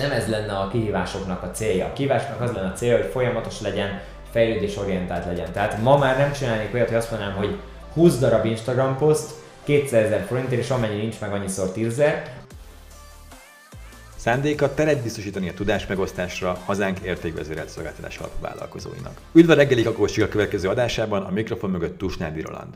nem ez lenne a kihívásoknak a célja. A kihívásnak az lenne a célja, hogy folyamatos legyen, fejlődésorientált legyen. Tehát ma már nem csinálnék olyat, hogy azt mondanám, hogy 20 darab Instagram poszt, 200 ezer forintért, és amennyi nincs meg annyiszor 10 ezer. Szándéka teret biztosítani a tudás megosztásra hazánk értékvezérelt szolgáltatás alapú vállalkozóinak. Üdv a reggeli a következő adásában, a mikrofon mögött Tusnádi Roland.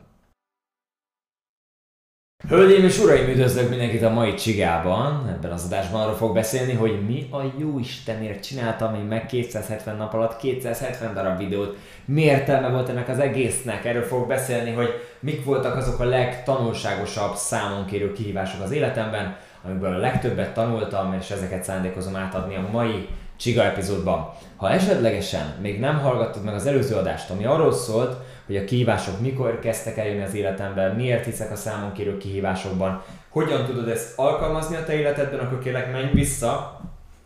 Hölgyeim és uraim, üdvözlök mindenkit a mai csigában. Ebben az adásban arról fog beszélni, hogy mi a jó Istenért csináltam én meg 270 nap alatt 270 darab videót. Mi értelme volt ennek az egésznek? Erről fog beszélni, hogy mik voltak azok a legtanulságosabb számon kérő kihívások az életemben, amikből a legtöbbet tanultam, és ezeket szándékozom átadni a mai Csiga epizódban. Ha esetlegesen még nem hallgattad meg az előző adást, ami arról szólt, hogy a kihívások mikor kezdtek eljönni az életemben, miért hiszek a számon kérő kihívásokban, hogyan tudod ezt alkalmazni a te életedben, akkor kérlek menj vissza,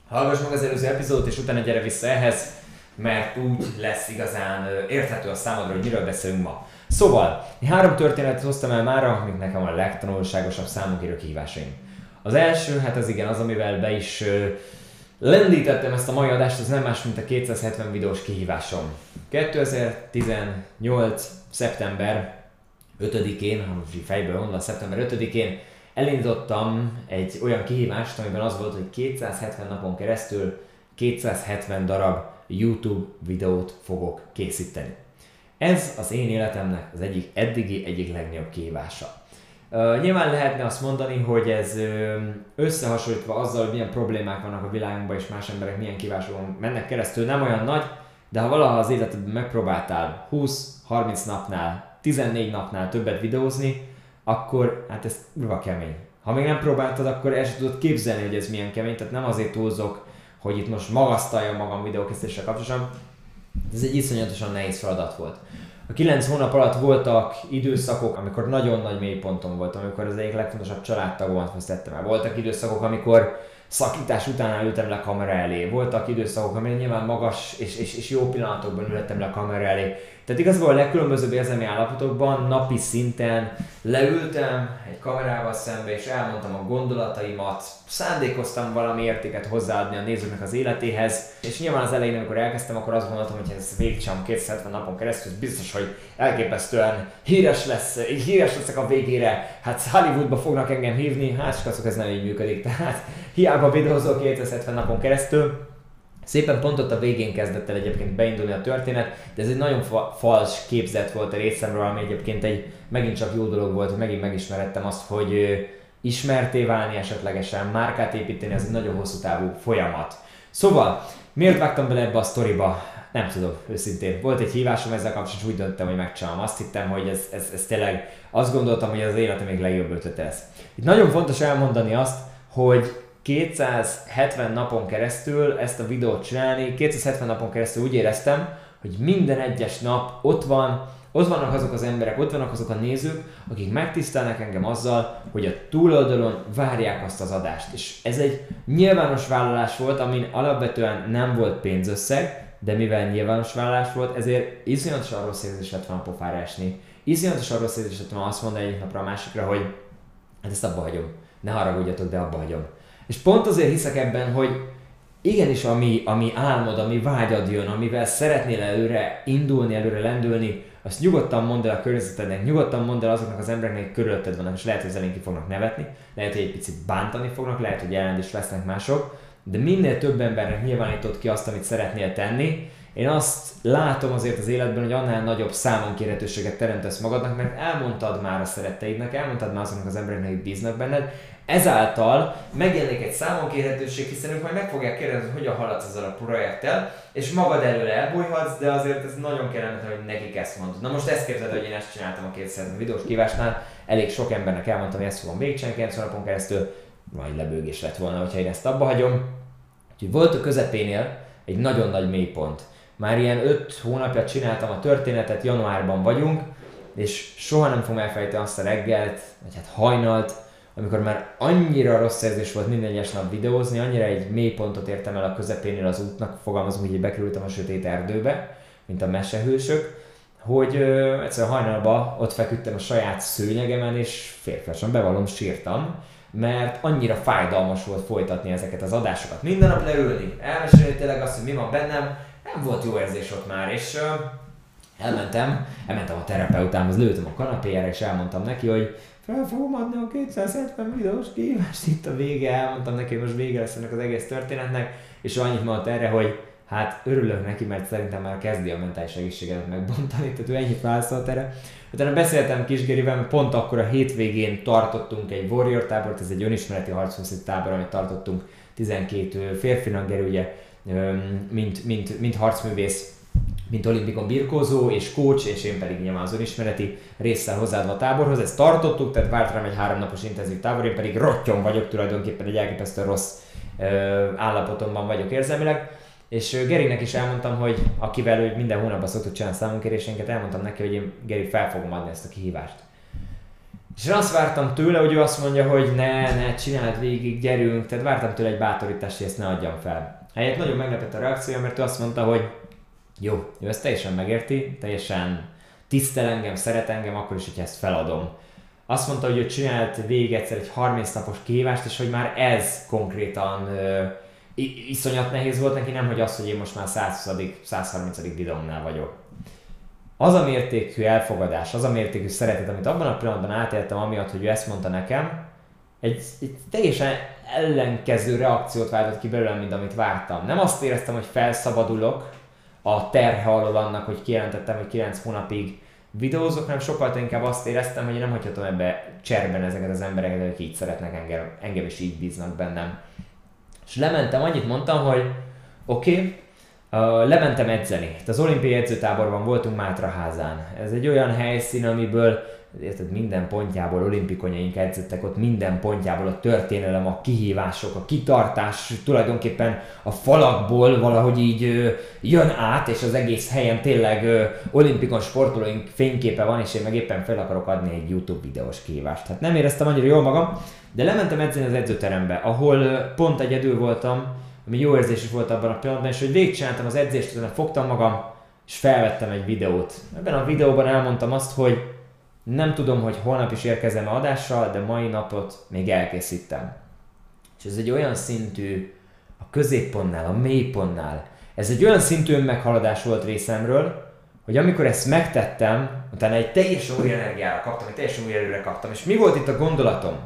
hallgass meg az előző epizódot, és utána gyere vissza ehhez, mert úgy lesz igazán érthető a számodra, hogy miről beszélünk ma. Szóval, három történetet hoztam el már, amik nekem a legtanulságosabb számon kérő kihívásaim. Az első, hát az igen, az, amivel be is lendítettem ezt a mai adást, az nem más, mint a 270 videós kihívásom. 2018. szeptember 5-én, ha most fejből mondom, szeptember 5-én elindítottam egy olyan kihívást, amiben az volt, hogy 270 napon keresztül 270 darab YouTube videót fogok készíteni. Ez az én életemnek az egyik eddigi egyik legnagyobb kihívása. Uh, nyilván lehetne azt mondani, hogy ez összehasonlítva azzal, hogy milyen problémák vannak a világunkban és más emberek milyen kívásokon mennek keresztül, nem olyan nagy, de ha valaha az életedben megpróbáltál 20-30 napnál, 14 napnál többet videózni, akkor hát ez kurva kemény. Ha még nem próbáltad, akkor el sem tudod képzelni, hogy ez milyen kemény, tehát nem azért túlzok, hogy itt most magasztaljam magam videókészítéssel kapcsolatosan. Ez egy iszonyatosan nehéz feladat volt. A kilenc hónap alatt voltak időszakok, amikor nagyon nagy mélyponton voltam, amikor az egyik legfontosabb családtagomat vesztettem el. Voltak időszakok, amikor szakítás után ültem le kamera elé. Voltak időszakok, amikor nyilván magas és, és, és jó pillanatokban ültem le kamera elé. Tehát igazából a legkülönbözőbb érzelmi állapotokban napi szinten leültem egy kamerával szembe, és elmondtam a gondolataimat, szándékoztam valami értéket hozzáadni a nézőknek az életéhez, és nyilván az elején, amikor elkezdtem, akkor azt gondoltam, hogy ez végcsam 270 napon keresztül, biztos, hogy elképesztően híres lesz, híres leszek a végére, hát Hollywoodba fognak engem hívni, hát csak ez nem így működik, tehát hiába videózol 270 napon keresztül, Szépen pont ott a végén kezdett el egyébként beindulni a történet, de ez egy nagyon fa- fals képzet volt a részemről, ami egyébként egy megint csak jó dolog volt, hogy megint megismerettem azt, hogy ismerté válni esetlegesen, márkát építeni, az egy nagyon hosszú távú folyamat. Szóval, miért vágtam bele ebbe a sztoriba? Nem tudom, őszintén. Volt egy hívásom ezzel kapcsolatban, úgy döntöttem, hogy megcsinálom. Azt hittem, hogy ez, ez, ez tényleg, azt gondoltam, hogy az életem még legjobb ötlete lesz. Itt nagyon fontos elmondani azt, hogy 270 napon keresztül ezt a videót csinálni, 270 napon keresztül úgy éreztem, hogy minden egyes nap ott van, ott vannak azok az emberek, ott vannak azok a nézők, akik megtisztelnek engem azzal, hogy a túloldalon várják azt az adást. És ez egy nyilvános vállalás volt, amin alapvetően nem volt pénzösszeg, de mivel nyilvános vállalás volt, ezért iszonyatosan rossz érzés lett volna pofára esni. Iszonyatosan rossz érzés lett volna azt mondani egyik napra a másikra, hogy hát ezt abba hagyom. Ne haragudjatok, de abba hagyom. És pont azért hiszek ebben, hogy igenis ami, ami álmod, ami vágyad jön, amivel szeretnél előre indulni, előre lendülni, azt nyugodtan mondd el a környezetednek, nyugodtan mondd el azoknak az embereknek, akik körülötted vannak, és lehet, hogy az ki fognak nevetni, lehet, hogy egy picit bántani fognak, lehet, hogy ellen is lesznek mások, de minél több embernek nyilvánított ki azt, amit szeretnél tenni, én azt látom azért az életben, hogy annál nagyobb számon kérhetőséget teremtesz magadnak, mert elmondtad már a szeretteidnek, elmondtad már azoknak az embereknek, akik bíznak benned, Ezáltal megjelenik egy számon kérhetőség, hiszen ők majd meg fogják kérdezni, hogy hogyan haladsz ezzel a projekttel, és magad előre elbújhatsz, de azért ez nagyon kellemetlen, hogy nekik ezt mondod. Na most ezt képzeld, hogy én ezt csináltam a 200 videós kívásnál, elég sok embernek elmondtam, hogy ezt fogom végigcsinálni 90 napon keresztül, majd lebőgés lett volna, hogyha én ezt abba hagyom. Úgyhogy volt a közepénél egy nagyon nagy mélypont. Már ilyen 5 hónapja csináltam a történetet, januárban vagyunk, és soha nem fogom elfelejteni azt a reggelt, vagy hát hajnalt, amikor már annyira rossz érzés volt minden egyes nap videózni, annyira egy mély pontot értem el a közepénél az útnak, fogalmazom, hogy bekerültem a sötét erdőbe, mint a mesehősök, hogy ö, egyszerűen hajnalban ott feküdtem a saját szőnyegemen, és férfiasan bevallom, sírtam. mert annyira fájdalmas volt folytatni ezeket az adásokat. Minden nap leülni, elmesélni tényleg azt, hogy mi van bennem, nem volt jó érzés ott már, és uh, elmentem, elmentem a terapeutámhoz, lőttem a kanapéjára, és elmondtam neki, hogy fel fogom adni a 270 videós kihívást itt a vége, elmondtam neki, hogy most vége lesz ennek az egész történetnek, és annyit mondott erre, hogy hát örülök neki, mert szerintem már kezdi a mentális egészséget megbontani, tehát ő ennyit válaszolt erre. Utána beszéltem Kisgerivel, mert pont akkor a hétvégén tartottunk egy Warrior tábort, ez egy önismereti harcfoszít tábor, amit tartottunk. 12 férfinak, Geri ugye, mint, mint, mint harcművész, mint olimpikon birkózó és coach, és én pedig nyilván az önismereti résszel hozzáadva a táborhoz. Ezt tartottuk, tehát várt rám egy háromnapos intenzív tábor, én pedig rottyon vagyok tulajdonképpen, egy elképesztően rossz állapotomban vagyok érzelmileg. És Gerinek is elmondtam, hogy akivel hogy minden hónapban szoktuk csinálni számunkérésénket, elmondtam neki, hogy én Geri fel fogom adni ezt a kihívást. És azt vártam tőle, hogy ő azt mondja, hogy ne, ne, csináld végig, gyerünk, tehát vártam tőle egy bátorítást, hogy ezt ne adjam fel. Helyett nagyon meglepett a reakció, mert ő azt mondta, hogy jó, ő ezt teljesen megérti, teljesen tisztel engem, szeret engem, akkor is, hogy ezt feladom. Azt mondta, hogy ő csinált végig egyszer egy 30 napos kívást, és hogy már ez konkrétan iszonyat nehéz volt neki, nem hogy az, hogy én most már 120 130 videómnál vagyok. Az a mértékű elfogadás, az a mértékű szeretet, amit abban a pillanatban átéltem, amiatt, hogy ő ezt mondta nekem, egy, egy teljesen ellenkező reakciót váltott ki belőlem, mint amit vártam. Nem azt éreztem, hogy felszabadulok a terhe alól annak, hogy kijelentettem, hogy 9 hónapig videózok, hanem sokkal inkább azt éreztem, hogy nem hagyhatom ebbe cserben ezeket az embereket, akik így szeretnek engem, engem is így bíznak bennem. És lementem, annyit mondtam, hogy oké, okay, uh, lementem edzeni. Itt az olimpiai edzőtáborban voltunk Mátraházán. Ez egy olyan helyszín, amiből érted, minden pontjából olimpikonyaink edzettek, ott minden pontjából a történelem, a kihívások, a kitartás tulajdonképpen a falakból valahogy így ö, jön át, és az egész helyen tényleg ö, olimpikon sportolóink fényképe van, és én meg éppen fel akarok adni egy YouTube videós kihívást. Hát nem éreztem annyira jól magam, de lementem edzeni az edzőterembe, ahol pont egyedül voltam, ami jó érzés is volt abban a pillanatban, és hogy végigcsináltam az edzést, utána fogtam magam, és felvettem egy videót. Ebben a videóban elmondtam azt, hogy nem tudom, hogy holnap is érkezem adással, de mai napot még elkészítem. És ez egy olyan szintű, a középpontnál, a mélypontnál, ez egy olyan szintű önmeghaladás volt részemről, hogy amikor ezt megtettem, utána egy teljesen új energiára kaptam, egy teljesen új erőre kaptam. És mi volt itt a gondolatom?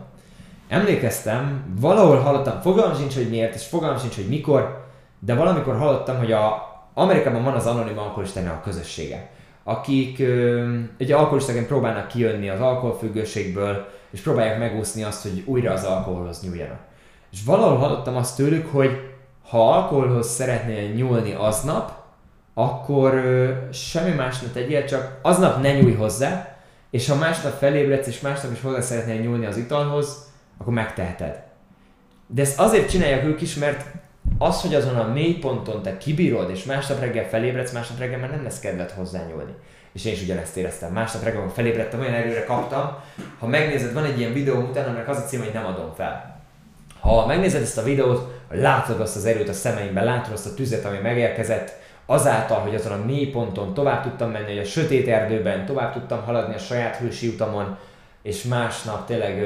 Emlékeztem, valahol hallottam, fogalmam sincs, hogy miért, és fogalmam sincs, hogy mikor, de valamikor hallottam, hogy a Amerikában van az anonim alkoholistának a közössége, akik ö, egy alkoholistaként próbálnak kijönni az alkoholfüggőségből, és próbálják megúszni azt, hogy újra az alkoholhoz nyúljanak. És valahol hallottam azt tőlük, hogy ha alkoholhoz szeretnél nyúlni aznap, akkor semmi más ne tegyél, csak aznap ne nyújj hozzá, és ha másnap felébredsz, és másnap is hozzá szeretnél nyúlni az italhoz, akkor megteheted. De ezt azért csinálják ők is, mert az, hogy azon a mély ponton te kibírod, és másnap reggel felébredsz, másnap reggel már nem lesz kedved hozzányúlni. És én is ugyanezt éreztem. Másnap reggel, amikor felébredtem, olyan erőre kaptam. Ha megnézed, van egy ilyen videó utána, aminek az a cím, hogy nem adom fel. Ha megnézed ezt a videót, látod azt az erőt a szemeimben, látod azt a tüzet, ami megérkezett, azáltal, hogy azon a mély ponton tovább tudtam menni, hogy a sötét erdőben tovább tudtam haladni a saját hősi utamon, és másnap tényleg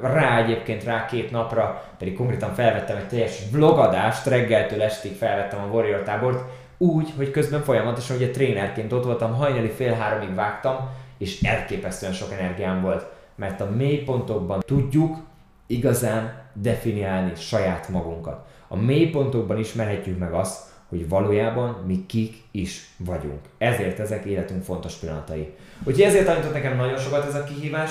rá egyébként rá két napra, pedig konkrétan felvettem egy teljes vlogadást, reggeltől estig felvettem a Warrior tábort, úgy, hogy közben folyamatosan ugye trénerként ott voltam, hajnali fél háromig vágtam, és elképesztően sok energiám volt. Mert a mélypontokban tudjuk igazán definiálni saját magunkat. A mélypontokban ismerhetjük meg azt, hogy valójában mi kik is vagyunk. Ezért ezek életünk fontos pillanatai. Úgyhogy ezért tanított nekem nagyon sokat ez a kihívás,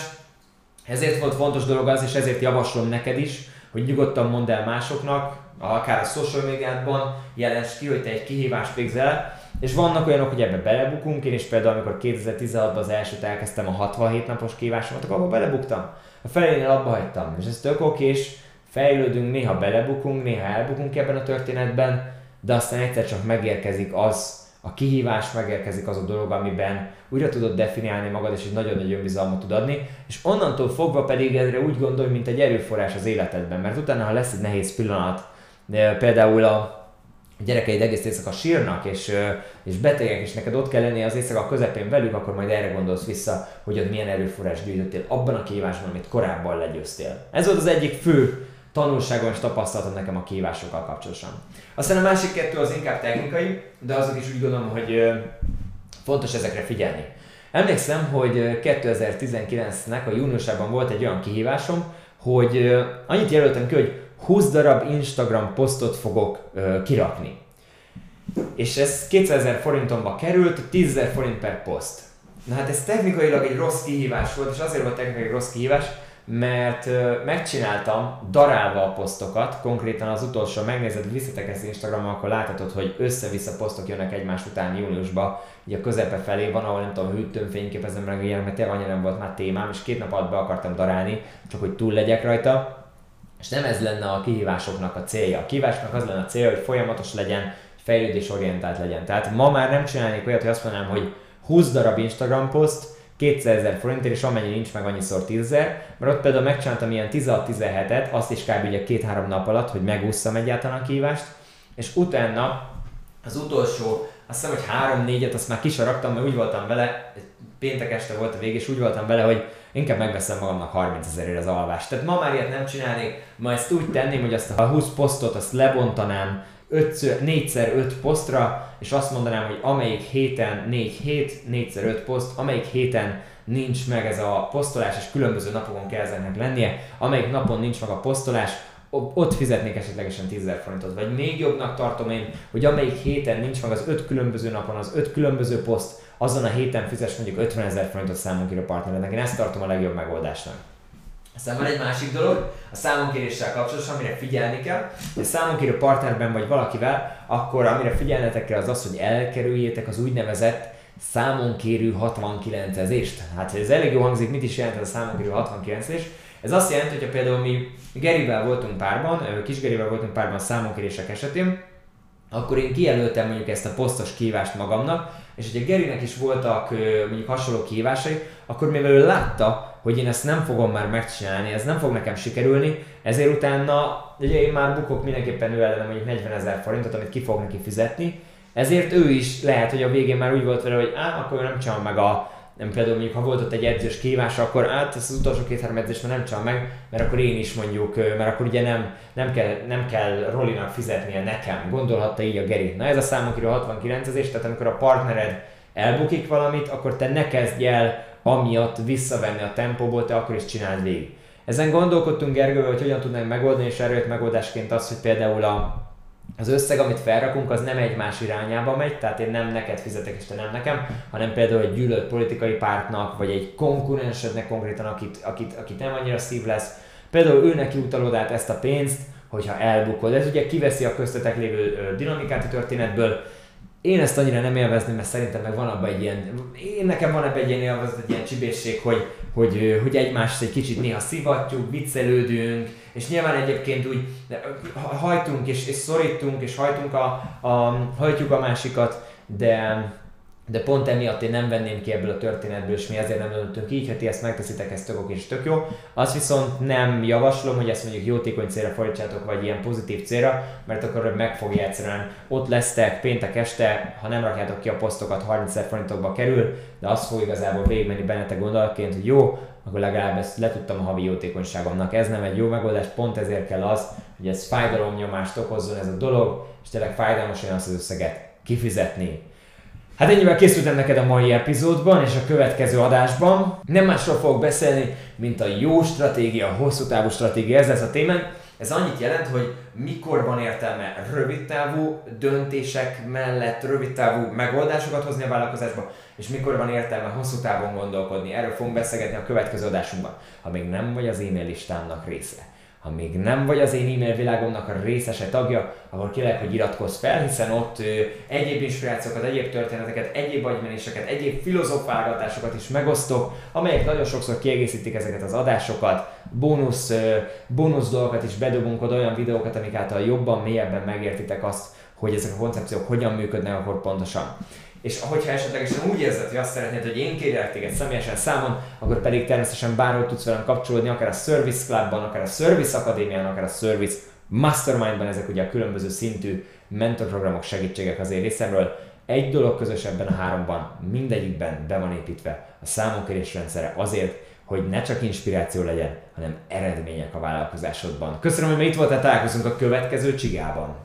ezért volt fontos dolog az, és ezért javaslom neked is, hogy nyugodtan mondd el másoknak, akár a social médiádban jelens ki, hogy te egy kihívást végzel, és vannak olyanok, hogy ebbe belebukunk, én is például, amikor 2016-ban az elsőt elkezdtem a 67 napos kívásomat, akkor abba belebuktam. A felénél abba hagytam, és ez tök okés, fejlődünk, néha belebukunk, néha elbukunk ebben a történetben, de aztán egyszer csak megérkezik az, a kihívás megérkezik az a dolog, amiben újra tudod definiálni magad, és egy nagyon nagy önbizalmat tud adni, és onnantól fogva pedig erre úgy gondolj, mint egy erőforrás az életedben, mert utána, ha lesz egy nehéz pillanat, például a gyerekeid egész éjszaka sírnak, és, és betegek, és neked ott kell lenni az éjszaka közepén velük, akkor majd erre gondolsz vissza, hogy ott milyen erőforrás gyűjtöttél abban a kihívásban, amit korábban legyőztél. Ez volt az egyik fő tanulságom és tapasztalatom nekem a kihívásokkal kapcsolatosan. Aztán a másik kettő az inkább technikai, de azok is úgy gondolom, hogy fontos ezekre figyelni. Emlékszem, hogy 2019-nek a júniusában volt egy olyan kihívásom, hogy annyit jelöltem ki, hogy 20 darab Instagram posztot fogok kirakni. És ez 2000 forintomba került, 10 forint per poszt. Na hát ez technikailag egy rossz kihívás volt, és azért volt technikailag rossz kihívás, mert megcsináltam darálva a posztokat, konkrétan az utolsó, megnézed, visszatek ezt Instagramon, akkor láthatod, hogy össze-vissza posztok jönnek egymás után júniusba, így a közepe felé van, ahol nem tudom, hűtőn fényképezem meg ilyen, mert tényleg annyira nem volt már témám, és két nap alatt be akartam darálni, csak hogy túl legyek rajta, és nem ez lenne a kihívásoknak a célja. A kihívásnak az lenne a célja, hogy folyamatos legyen, fejlődésorientált legyen. Tehát ma már nem csinálnék olyat, hogy azt mondanám, hogy 20 darab Instagram poszt, 200 ezer forintért, és amennyi nincs meg annyiszor 10 ezer, mert ott például megcsináltam ilyen 16-17-et, azt is kb. ugye két-három nap alatt, hogy megúszszam egyáltalán a kívást, és utána az utolsó, azt hiszem, hogy három-négyet, azt már kisaraktam, mert úgy voltam vele, péntek este volt a vég, és úgy voltam vele, hogy inkább megveszem magamnak 30 ezerért az alvást. Tehát ma már ilyet nem csinálnék, ma ezt úgy tenném, hogy azt a 20 posztot azt lebontanám 4x5 posztra, és azt mondanám, hogy amelyik héten 4 hét, 4x5 poszt, amelyik héten nincs meg ez a posztolás, és különböző napokon kell ezeknek lennie, amelyik napon nincs meg a posztolás, ott fizetnék esetlegesen 10 forintot. Vagy még jobbnak tartom én, hogy amelyik héten nincs meg az 5 különböző napon az 5 különböző poszt, azon a héten fizes mondjuk 50 ezer forintot számunkra partnerednek. Én ezt tartom a legjobb megoldásnak. Aztán van egy másik dolog, a számonkéréssel kapcsolatosan, amire figyelni kell. Ha számonkérő partnerben vagy valakivel, akkor amire figyelnetek kell az az, hogy elkerüljétek az úgynevezett számonkérő 69-ezést. Hát ez elég jó hangzik, mit is jelent ez a számonkérő 69-ezés? Ez azt jelenti, hogy például mi Gerivel voltunk párban, kis Gerivel voltunk párban számonkérések esetén, akkor én kijelöltem mondjuk ezt a posztos kívást magamnak, és hogyha Gerinek is voltak mondjuk hasonló kívásai, akkor mivel ő látta, hogy én ezt nem fogom már megcsinálni, ez nem fog nekem sikerülni, ezért utána ugye én már bukok mindenképpen ő ellen mondjuk 40 ezer forintot, amit ki fog neki fizetni, ezért ő is lehet, hogy a végén már úgy volt vele, hogy á, akkor ő nem csinál meg a, nem például mondjuk, ha volt ott egy edzős kívás, akkor át ezt az utolsó két-három edzést már nem csinál meg, mert akkor én is mondjuk, mert akkor ugye nem, nem, kell, nem kell Rolinak fizetnie nekem, gondolhatta így a Geri. Na ez a számunkra 69 ezés, tehát amikor a partnered elbukik valamit, akkor te ne kezdj el amiatt visszavenni a tempóból, te akkor is csináld végig. Ezen gondolkodtunk Gergővel, hogy hogyan tudnánk megoldani, és erőt megoldásként az, hogy például a, az összeg, amit felrakunk, az nem egymás irányába megy, tehát én nem neked fizetek, és te nem nekem, hanem például egy gyűlölt politikai pártnak, vagy egy konkurensednek konkrétan, akit, akit, akit nem annyira szív lesz. Például ő neki utalod át ezt a pénzt, hogyha elbukod. Ez ugye kiveszi a köztetek lévő dinamikát a történetből, én ezt annyira nem élvezném, mert szerintem meg van abban egy ilyen, én nekem van ebben egy ilyen élvezet, egy ilyen csibészség, hogy, hogy, hogy egymást egy kicsit néha szivatjuk, viccelődünk, és nyilván egyébként úgy hajtunk és, és szorítunk, és hajtunk a, a, hajtjuk a másikat, de, de pont emiatt én nem venném ki ebből a történetből, és mi ezért nem döntünk így, ha ti ezt megteszitek, ez tök és tök jó. Azt viszont nem javaslom, hogy ezt mondjuk jótékony célra fordítsátok, vagy ilyen pozitív célra, mert akkor meg fogja egyszerűen ott lesztek péntek este, ha nem rakjátok ki a posztokat, 30 ezer forintokba kerül, de az fog igazából végigmenni bennetek gondolatként, hogy jó, akkor legalább ezt letudtam a havi jótékonyságomnak. Ez nem egy jó megoldás, pont ezért kell az, hogy ez fájdalomnyomást okozzon ez a dolog, és tényleg fájdalmas olyan az összeget kifizetni. Hát ennyivel készültem neked a mai epizódban és a következő adásban. Nem másról fogok beszélni, mint a jó stratégia, a hosszú távú stratégia, ez lesz a témánk. Ez annyit jelent, hogy mikor van értelme rövid távú döntések mellett rövid távú megoldásokat hozni a vállalkozásba, és mikor van értelme hosszú távon gondolkodni. Erről fogunk beszélgetni a következő adásunkban, ha még nem vagy az e-mail listámnak része. Ha még nem vagy az én e-mail világomnak a részese tagja, akkor kérlek, hogy iratkozz fel, hiszen ott ö, egyéb inspirációkat, egyéb történeteket, egyéb agymenéseket, egyéb filozofálgatásokat is megosztok, amelyek nagyon sokszor kiegészítik ezeket az adásokat, bónusz, ö, bónusz dolgokat is bedobunk oda, olyan videókat, amik által jobban, mélyebben megértitek azt, hogy ezek a koncepciók hogyan működnek akkor pontosan és hogyha esetlegesen úgy érzed, hogy azt szeretnéd, hogy én kérjek téged személyesen számon, akkor pedig természetesen bárhol tudsz velem kapcsolódni, akár a Service Clubban, akár a Service Akadémián, akár a Service Mastermindban ezek ugye a különböző szintű mentorprogramok, segítségek az én részemről. Egy dolog közös ebben a háromban, mindegyikben be van építve a számonkérés rendszere azért, hogy ne csak inspiráció legyen, hanem eredmények a vállalkozásodban. Köszönöm, hogy itt voltál, találkozunk a következő csigában.